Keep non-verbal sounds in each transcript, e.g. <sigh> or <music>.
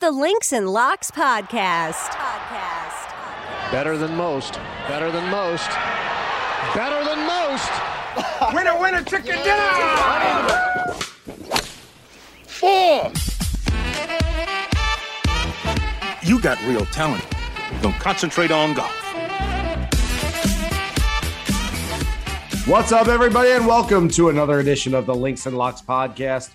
The Links and Locks Podcast. Podcast. Better than most. Better than most. Better than most. <laughs> winner, winner, chicken dinner! Four! You got real talent. Don't concentrate on golf. What's up, everybody, and welcome to another edition of the Links and Locks podcast.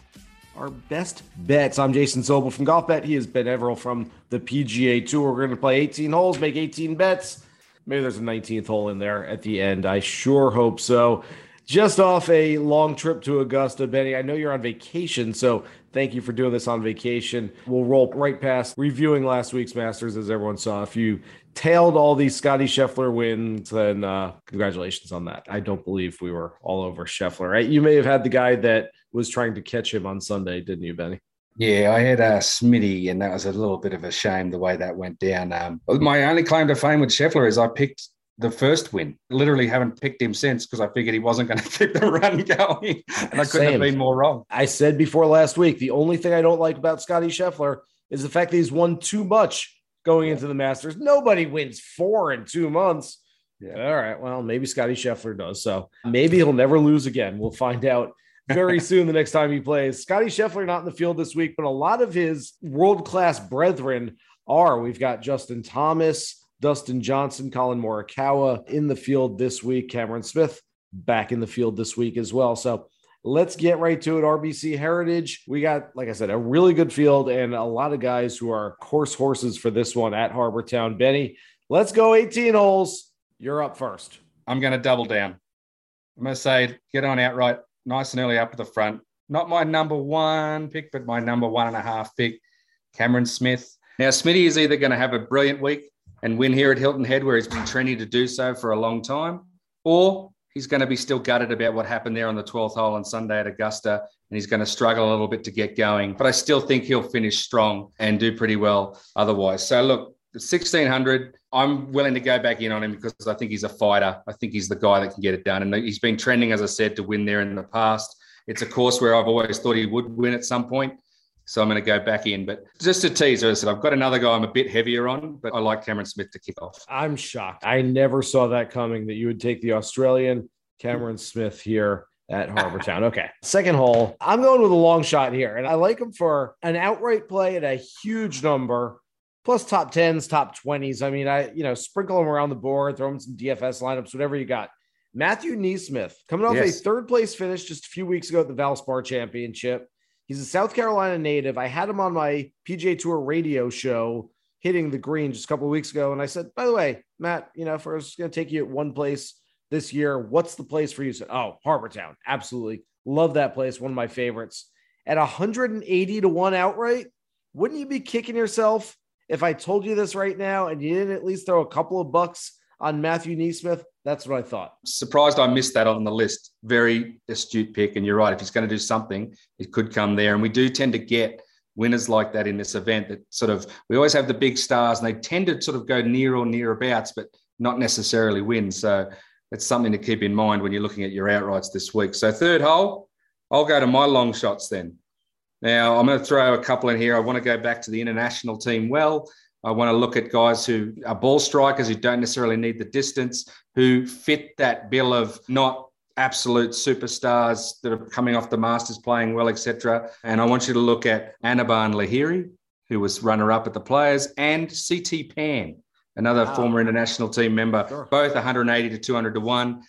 Our best bets. I'm Jason Sobel from Golf Bet. He is Ben Everill from the PGA Tour. We're going to play 18 holes, make 18 bets. Maybe there's a 19th hole in there at the end. I sure hope so. Just off a long trip to Augusta, Benny. I know you're on vacation, so thank you for doing this on vacation. We'll roll right past reviewing last week's Masters, as everyone saw. If you tailed all these Scottie Scheffler wins, then uh, congratulations on that. I don't believe we were all over Scheffler, right? You may have had the guy that was trying to catch him on Sunday, didn't you, Benny? Yeah, I had a uh, Smitty, and that was a little bit of a shame the way that went down. Um, my only claim to fame with Scheffler is I picked the first win. Literally haven't picked him since because I figured he wasn't going <laughs> to keep the run going, and I couldn't Same. have been more wrong. I said before last week the only thing I don't like about Scottie Scheffler is the fact that he's won too much going into the Masters. Nobody wins four in two months. Yeah. All right. Well, maybe Scottie Scheffler does. So maybe he'll never lose again. We'll find out very soon the next time he plays. Scottie Scheffler not in the field this week, but a lot of his world class brethren are. We've got Justin Thomas, Dustin Johnson, Collin Morikawa in the field this week. Cameron Smith back in the field this week as well. So let's get right to it. RBC Heritage. We got, like I said, a really good field and a lot of guys who are course horses for this one at Harbour Town. Benny, let's go 18 holes. You're up first. I'm going to double down. I'm going to say get on outright nice and early up at the front. Not my number one pick, but my number one and a half pick, Cameron Smith. Now, Smitty is either going to have a brilliant week and win here at Hilton Head, where he's been training to do so for a long time, or he's going to be still gutted about what happened there on the 12th hole on Sunday at Augusta, and he's going to struggle a little bit to get going. But I still think he'll finish strong and do pretty well otherwise. So, look, 1600, I'm willing to go back in on him because I think he's a fighter. I think he's the guy that can get it done. And he's been trending, as I said, to win there in the past. It's a course where I've always thought he would win at some point. So I'm going to go back in. But just a teaser, as I said, I've got another guy I'm a bit heavier on, but I like Cameron Smith to kick off. I'm shocked. I never saw that coming that you would take the Australian Cameron Smith here at Harbour Town. <laughs> Okay. Second hole. I'm going with a long shot here, and I like him for an outright play at a huge number plus top 10s, top 20s. I mean, I, you know, sprinkle them around the board, throw them some DFS lineups, whatever you got. Matthew NeSmith coming off yes. a third place finish just a few weeks ago at the Valspar Championship. He's a South Carolina native. I had him on my PGA Tour radio show hitting the green just a couple of weeks ago. And I said, by the way, Matt, you know, if I was going to take you at one place this year, what's the place for you? Said, oh, Harbour Town. Absolutely. Love that place. One of my favorites. At 180 to one outright, wouldn't you be kicking yourself if I told you this right now and you didn't at least throw a couple of bucks on Matthew NeSmith, that's what I thought. Surprised I missed that on the list. Very astute pick. And you're right. If he's going to do something, it could come there. And we do tend to get winners like that in this event that sort of, we always have the big stars and they tend to sort of go near or nearabouts, but not necessarily win. So it's something to keep in mind when you're looking at your outrights this week. So third hole, I'll go to my long shots then. Now, I'm going to throw a couple in here. I want to go back to the international team well. I want to look at guys who are ball strikers who don't necessarily need the distance, who fit that bill of not absolute superstars that are coming off the Masters playing well, etc. And I want you to look at Anirban Lahiri, who was runner up at the Players, and CT Pan, another wow. former international team member, sure. both 180 to 200 to 1.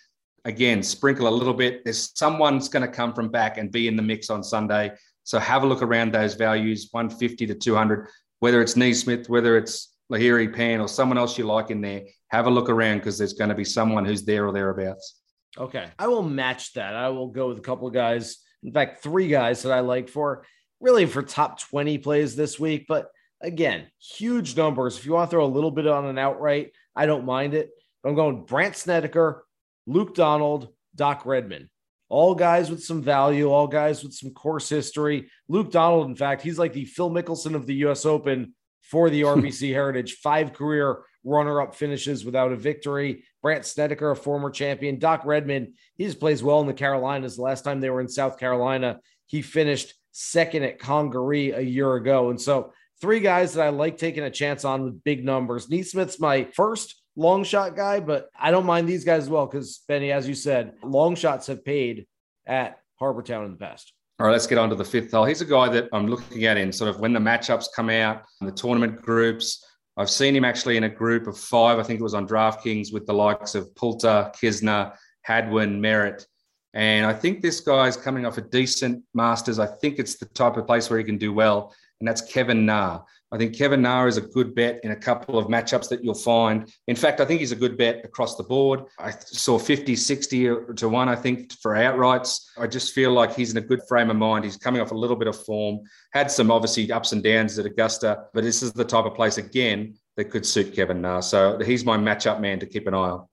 Again, sprinkle a little bit. There's someone's going to come from back and be in the mix on Sunday. So have a look around those values, 150 to 200, whether it's NeSmith, whether it's Lahiri Pan or someone else you like in there. Have a look around because there's going to be someone who's there or thereabouts. Okay. I will match that. I will go with a couple of guys. In fact, three guys that I like for really for top 20 plays this week. But again, huge numbers. If you want to throw a little bit on an outright, I don't mind it. I'm going Brandt Snedeker, Luke Donald, Doc Redman all guys with some value, all guys with some course history. Luke Donald, in fact, he's like the Phil Mickelson of the US Open for the <laughs> RBC Heritage, five career runner up finishes without a victory. Brandt Snedeker, a former champion. Doc Redman, he just plays well in the Carolinas. The last time they were in South Carolina, he finished second at Congaree a year ago. And so three guys that I like taking a chance on with big numbers. NeSmith's my first long shot guy, but I don't mind these guys as well because Benny, as you said, long shots have paid at Harbour Town in the past. All right, let's get on to the fifth hole. He's a guy that I'm looking at in sort of when the matchups come out, the tournament groups. I've seen him actually in a group of five. I think it was on DraftKings with the likes of Poulter, Kisner, Hadwin, Merritt. And I think this guy's coming off a decent Masters. I think it's the type of place where he can do well, and that's Kevin Na. I think Kevin Na is a good bet in a couple of matchups that you'll find. In fact, I think he's a good bet across the board. I saw 50, 60 to one, I think, for outrights. I just feel like he's in a good frame of mind. He's coming off a little bit of form, had some obviously ups and downs at Augusta, but this is the type of place, again, that could suit Kevin Na. So he's my matchup man to keep an eye on.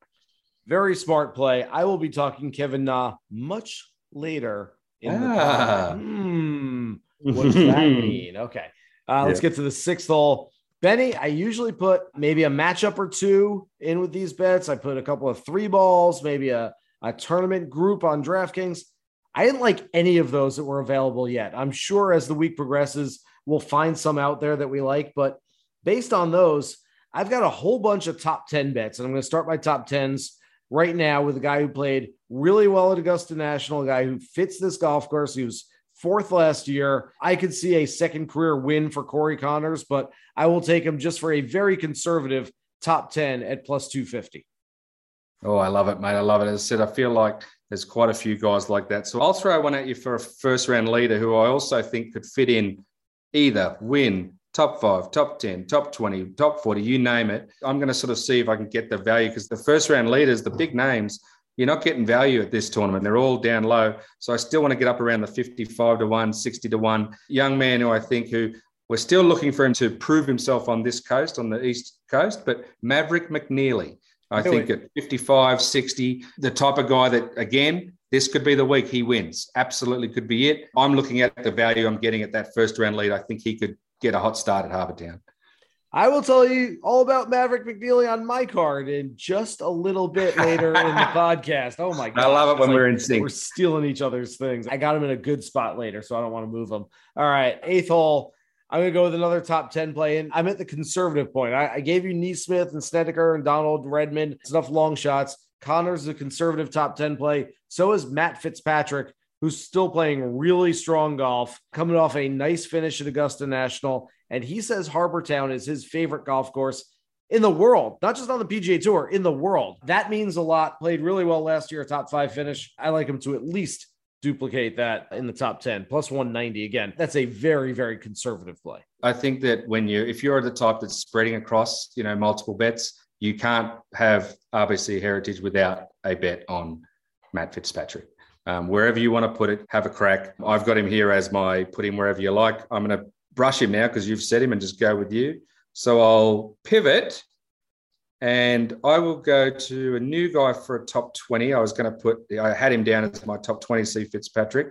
Very smart play. I will be talking Kevin Na much later in Ah. the Hmm. What does that <laughs> mean? Okay. Uh, let's get to the sixth hole. Benny, I usually put maybe a matchup or two in with these bets. I put a couple of three balls, maybe a, a tournament group on DraftKings. I didn't like any of those that were available yet. I'm sure as the week progresses, we'll find some out there that we like. But based on those, I've got a whole bunch of top 10 bets. And I'm going to start my top 10s right now with a guy who played really well at Augusta National, a guy who fits this golf course. He was fourth last year. I could see a second career win for Corey Conners, but I will take him just for a very conservative top 10 at plus 250. Oh, I love it, mate. I love it. As I said, I feel like there's quite a few guys like that. So I'll throw one at you for a first round leader who I also think could fit in either win top five, top 10, top 20, top 40, you name it. I'm going to sort of see if I can get the value because the first round leaders, the big names, you're not getting value at this tournament. They're all down low. So I still want to get up around the 55 to 1, 60 to 1. Young man who I think who we're still looking for him to prove himself on this coast, on the East Coast, but Maverick McNealy. I Do think it. at 55, 60, the type of guy that, again, this could be the week he wins. Absolutely could be it. I'm looking at the value I'm getting at that first round lead. I think he could get a hot start at Harbour Town. I will tell you all about Maverick McNealy on my card in just a little bit <laughs> later in the podcast. Oh my god. I love it when It's we're in sync. We're stealing each other's things. I got him in a good spot later, so I don't want to move him. All right, eighth hole. I'm going to go with another top 10 play. And I'm at the conservative point. I, I gave you NeSmith and Snedeker and Donald Redman. It's enough long shots. Conners a conservative top 10 play. So is Matt Fitzpatrick, who's still playing really strong golf, coming off a nice finish at Augusta National. And he says Harbour Town is his favorite golf course in the world, not just on the PGA Tour, in the world. That means a lot. Played really well last year, top five finish. I like him to at least duplicate that in the top 10 plus 190 again that's a very very conservative play I think that when you, if you're the type that's spreading across, you know, multiple bets, you can't have RBC Heritage without a bet on Matt Fitzpatrick. Um, wherever you want to put it, have a crack. I've got him here as my put him wherever you like. I'm going to brush him now because you've said him and just go with you. So I'll pivot and I will go to a new guy for a top 20. I was going to put, I had him down as my top 20, C Fitzpatrick,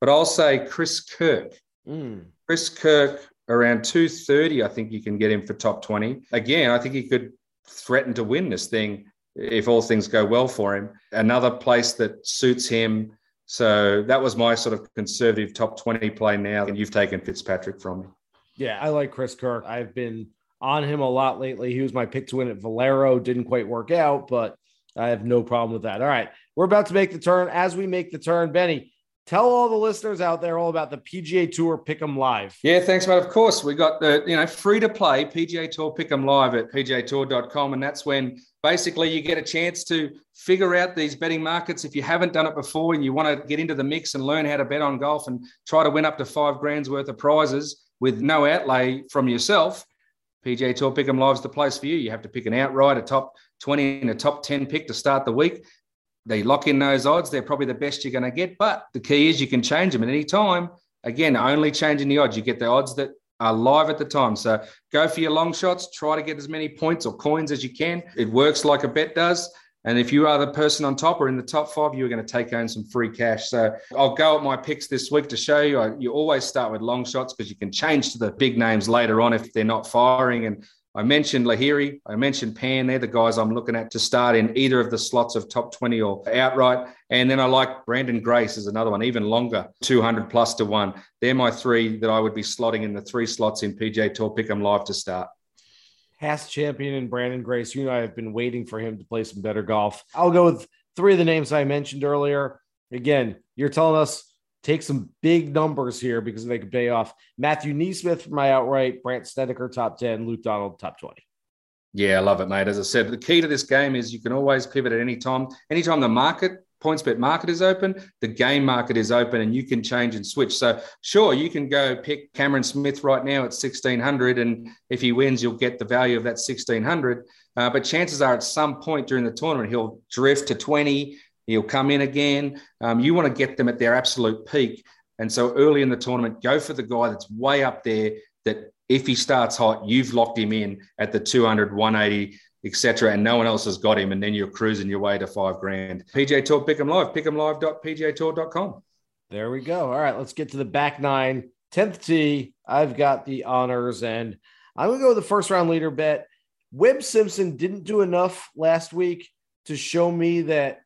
but I'll say Chris Kirk. Mm. Chris Kirk around 230, I think you can get him for top 20. Again, I think he could threaten to win this thing if all things go well for him. Another place that suits him. So that was my sort of conservative top 20 play now. And you've taken Fitzpatrick from me. yeah i like chris kirk i've been on him a lot lately he was my pick to win at valero didn't quite work out but i have no problem with that all right we're about to make the turn as we make the turn benny tell all the listeners out there all about the pga tour pick 'em live Yeah, thanks, mate. Of course, we got the you know free to play PGA Tour Pick 'em live at pgatour.com, and that's when basically you get a chance to figure out these betting markets. If you haven't done it before and you want to get into the mix and learn how to bet on golf and try to win up to five grand's worth of prizes with no outlay from yourself, PGA Tour Pick 'em Live is the place for you. You have to pick an outright, a top 20 and a top 10 pick to start the week. They lock in those odds. They're probably the best you're going to get. But the key is you can change them at any time. Again, only changing the odds. You get the odds that are live at the time. So go for your long shots. Try to get as many points or coins as you can. It works like a bet does. And if you are the person on top or in the top five, you're going to take home some free cash. So I'll go at my picks this week to show you. You always start with long shots because you can change to the big names later on if they're not firing. And I mentioned Lahiri, I mentioned Pan. They're the guys I'm looking at to start in either of the slots of top 20 or outright. And then I like Branden Grace as another one, even longer, 200 plus to one. They're my three that I would be slotting in the three slots in PGA Tour Pick'em Live to start. Past champion and Branden Grace, you and I have been waiting for him to play some better golf. I'll go with three of the names I mentioned earlier. Again, you're telling us take some big numbers here because they could pay off. Matthew NeSmith for my outright, Brandt Snedeker top 10, Luke Donald top 20. Yeah, I love it, mate. As I said, the key to this game is you can always pivot at any time. Anytime the market, points bet market is open, the game market is open, and you can change and switch. So, sure, you can go pick Cameron Smith right now at 1600, and if he wins, you'll get the value of that 1600. Uh, but chances are at some point during the tournament, he'll drift to 20, He'll come in again. Um, you want to get them at their absolute peak. And so early in the tournament, go for the guy that's way up there that if he starts hot, you've locked him in at the 200, 180, etc. And no one else has got him. And then you're cruising your way to five grand. PGA Tour Pick 'em Live, pick'emlive.pgatour.com. There we go. All right, let's get to the back nine. 10th tee. I've got the honors, and I'm going to go with the first round leader bet. Webb Simpson didn't do enough last week to show me that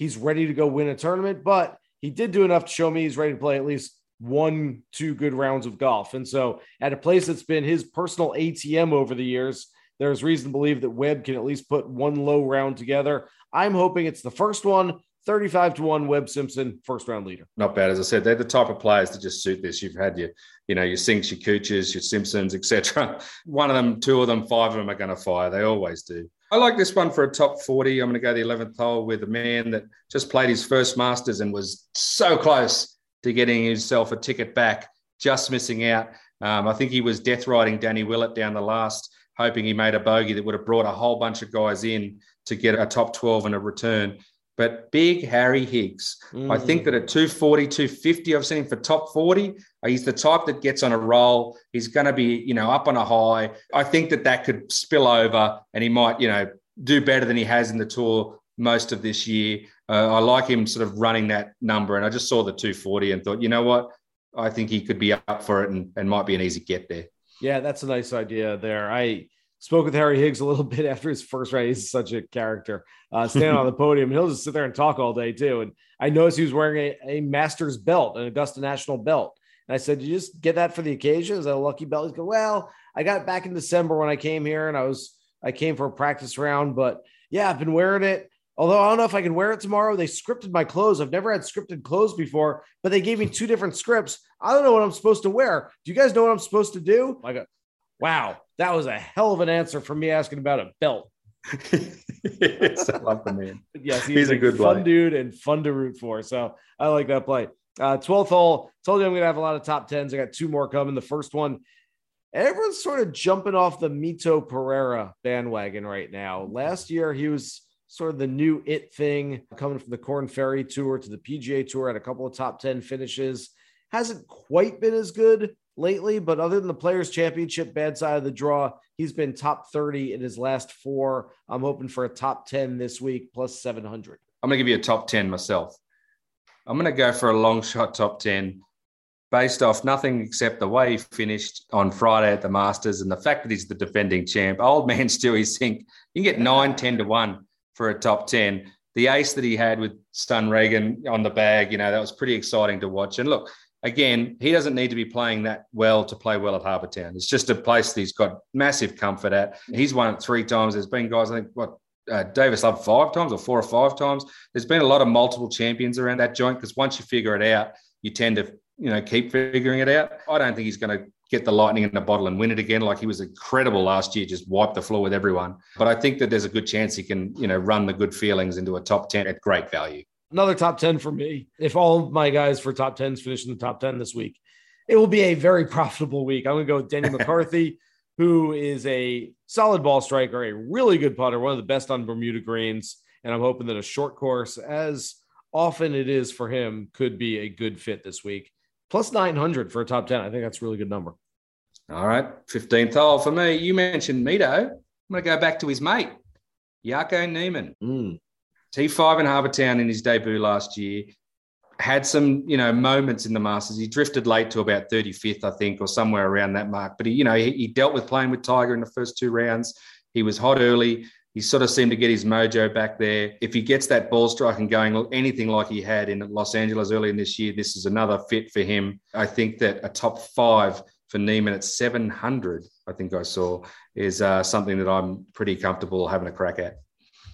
he's ready to go win a tournament, but he did do enough to show me he's ready to play at least one, two good rounds of golf. And so, at a place that's been his personal ATM over the years, there's reason to believe that Webb can at least put one low round together. I'm hoping it's the first one. 35 to 1 Webb Simpson first round leader. Not bad as I said they're the type of players that just suit this. You've had your you know your Cinks, your Cooches, your Simpsons, etc. <laughs> One of them, two of them, five of them are going to fire. They always do. I like this one for a top 40. I'm going to go the 11th hole with a man that just played his first Masters and was so close to getting himself a ticket back, just missing out. Um, I think he was death riding Danny Willett down the last, hoping he made a bogey that would have brought a whole bunch of guys in to get a top 12 and a return. But big Harry Higgs, mm. I think that at 240, 250, I've seen him for top 40. He's the type that gets on a roll. He's going to be, you know, up on a high. I think that that could spill over and he might, you know, do better than he has in the tour most of this year. Uh, I like him sort of running that number. And I just saw the 240 and thought, you know what? I think he could be up for it and, and might be an easy get there. Yeah, that's a nice idea there. I spoke with Harry Higgs a little <laughs> bit after his first round. He's such a character. Uh, standing on the <laughs> podium, he'll just sit there and talk all day too. And I noticed he was wearing a, a Masters belt, an Augusta National belt. And I said, "You just get that for the occasion? Is that a lucky belt?" He's go, "Well, I got it back in December when I came here, and I was I came for a practice round, but yeah, I've been wearing it." Although I don't know if I can wear it tomorrow. They scripted my clothes. I've never had scripted clothes before, but they gave me two different scripts. I don't know what I'm supposed to wear. Do you guys know what I'm supposed to do? I go, wow, that was a hell of an answer for me asking about a belt. yes, I love the man. Yes, he's, he's a, a, good fun play. dude and fun to root for. So I like that play. Uh, 12th hole. Told you I'm going to have a lot of top tens. I got two more coming. The first one, everyone's sort of jumping off the Mito Pereira bandwagon right now. Last year, he was sort of the new it thing coming from the Corn Ferry Tour to the PGA Tour, had a couple of top 10 finishes. Hasn't quite been as good lately, but other than the Players Championship, bad side of the draw, he's been top 30 in his last four. I'm hoping for a top 10 this week, plus 700. I'm going to give you a top 10 myself. I'm going to go for a long shot top 10 based off nothing except the way he finished on Friday at the Masters and the fact that he's the defending champ. Old man <laughs> Stewie Cink, you can get 9, 10 to 1 for a top 10. The ace that he had with Stun Regan on the bag, you know, that was pretty exciting to watch. And look, again, he doesn't need to be playing that well to play well at Harbour Town. It's just a place that he's got massive comfort at. He's won it three times. There's been guys, I think, what, uh, Davis Love five times or four or five times. There's been a lot of multiple champions around that joint because once you figure it out, you tend to, you know, keep figuring it out. I don't think he's going to get the lightning in the bottle and win it again. Like he was incredible last year, just wiped the floor with everyone. But I think that there's a good chance he can, you know, run the good feelings into a top 10 at great value another top 10 for me. If all my guys for top 10s finish in the top 10 this week, it will be a very profitable week. I'm going to go with Denny <laughs> McCarthy, who is a solid ball striker, a really good putter, one of the best on Bermuda greens. And I'm hoping that a short course, as often it is for him, could be a good fit this week. Plus 900 for a top 10. I think that's a really good number. All right. 15th hole for me. You mentioned Mito. I'm going to go back to his mate, Joaco Niemann. Mm. T5 in Harbour Town in his debut last year. Had some, you know, moments in the Masters. He drifted late to about 35th, I think, or somewhere around that mark. But he, you know, he, he dealt with playing with Tiger in the first two rounds. He was hot early. He sort of seemed to get his mojo back there. If he gets that ball striking going, anything like he had in Los Angeles earlier in this year, this is another fit for him. I think that a top five for Niemann at 700, I think I saw, is uh, something that I'm pretty comfortable having a crack at.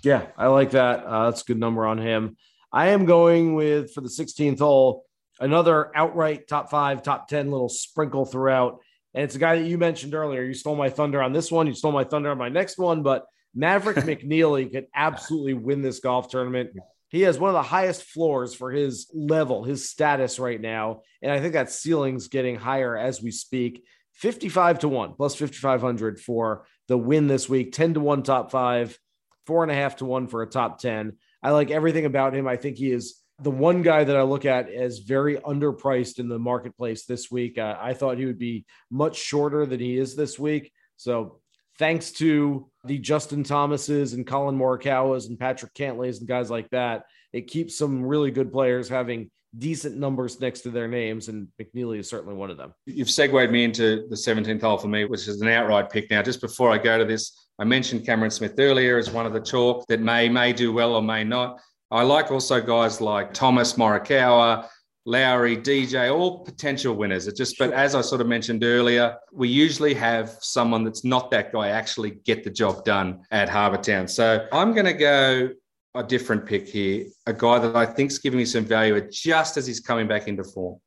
Yeah, I like that. Uh, that's a good number on him. I am going with for the 16th hole another outright top five, top 10 little sprinkle throughout. And it's a guy that you mentioned earlier. You stole my thunder on this one. You stole my thunder on my next one. But Maverick <laughs> McNealy could absolutely win this golf tournament. He has one of the highest floors for his level, his status right now. And I think that ceiling's getting higher as we speak. 55 to 1 plus 5,500 for the win this week, 10 to 1 top five, four and a half to 1 for a top 10. I like everything about him. I think he is the one guy that I look at as very underpriced in the marketplace this week. Uh, I thought he would be much shorter than he is this week. So thanks to the Justin Thomases and Collin Morikawas and Patrick Cantlays and guys like that, it keeps some really good players having decent numbers next to their names, and McNealy is certainly one of them. You've segued me into the 17th hole for me, which is an outright pick. Now, just before I go to this, I mentioned Cameron Smith earlier as one of the chalk that may may do well or may not. I like also guys like Thomas Morikawa, Lowry, DJ, all potential winners. It just, but as I sort of mentioned earlier, we usually have someone that's not that guy actually get the job done at Harbour Town. So I'm going to go a different pick here, a guy that I think is giving me some value just as he's coming back into form.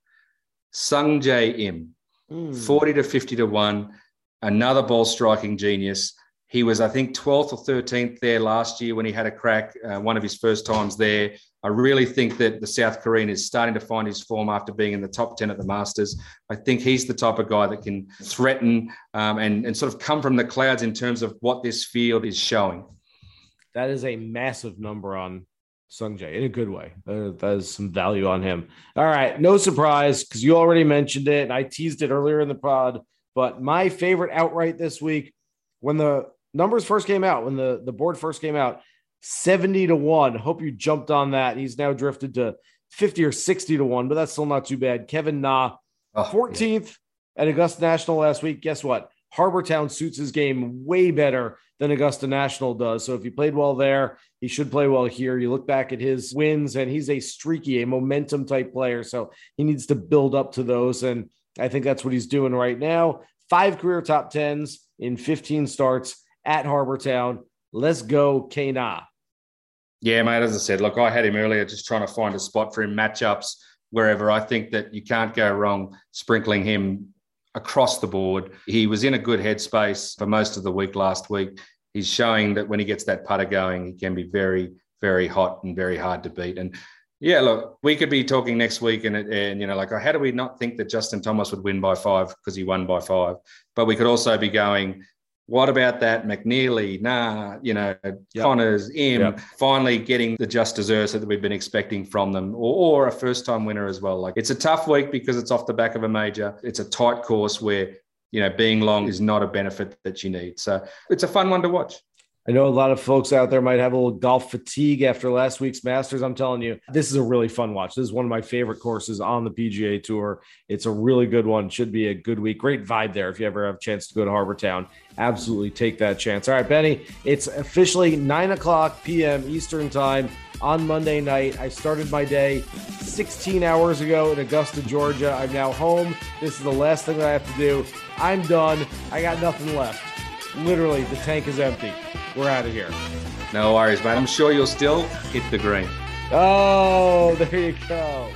Sungjae Im, mm. 40 to 50 to 1, another ball striking genius. He was, I think, 12th or 13th there last year when he had a crack, uh, one of his first times there. I really think that the South Korean is starting to find his form after being in the top 10 at the Masters. I think he's the type of guy that can threaten um, and, and sort of come from the clouds in terms of what this field is showing. That is a massive number on Sungjae in a good way. Uh, that is some value on him. All right. No surprise because you already mentioned it. And I teased it earlier in the pod. But my favorite outright this week, when the numbers first came out, when the, the board first came out, 70 to 1. Hope you jumped on that. He's now drifted to 50 or 60 to 1, but that's still not too bad. Kevin Na, oh, 14th yeah. at Augusta National last week. Guess what? Harbour Town suits his game way better than Augusta National does. So if he played well there, he should play well here. You look back at his wins, and he's a streaky, a momentum type player. So he needs to build up to those. And I think that's what he's doing right now. Five career top tens in 15 starts at Harbour Town. Let's go, Kana. Yeah, mate. As I said, look, I had him earlier just trying to find a spot for him matchups wherever. I think that you can't go wrong sprinkling him across the board. He was in a good headspace for most of the week last week. He's showing that when he gets that putter going, he can be very, very hot and very hard to beat. And yeah, look, we could be talking next week, and, and you know, like, how do we not think that Justin Thomas would win by five because he won by five? But we could also be going, what about that McNealy? Nah, you know, yep. Conners, Im, yep. finally getting the just desserts that we've been expecting from them, or, or a first time winner as well. Like it's a tough week because it's off the back of a major. It's a tight course where, you know, being long is not a benefit that you need. So it's a fun one to watch. I know a lot of folks out there might have a little golf fatigue after last week's Masters. I'm telling you, this is a really fun watch. This is one of my favorite courses on the PGA Tour. It's a really good one. Should be a good week. Great vibe there if you ever have a chance to go to Harbour Town. Absolutely take that chance. All right, Benny, it's officially 9 o'clock p.m. Eastern Time on Monday night. I started my day 16 hours ago in Augusta, Georgia. I'm now home. This is the last thing that I have to do. I'm done. I got nothing left. Literally, the tank is empty. We're out of here. No worries, man. I'm sure you'll still hit the green. Oh, there you go.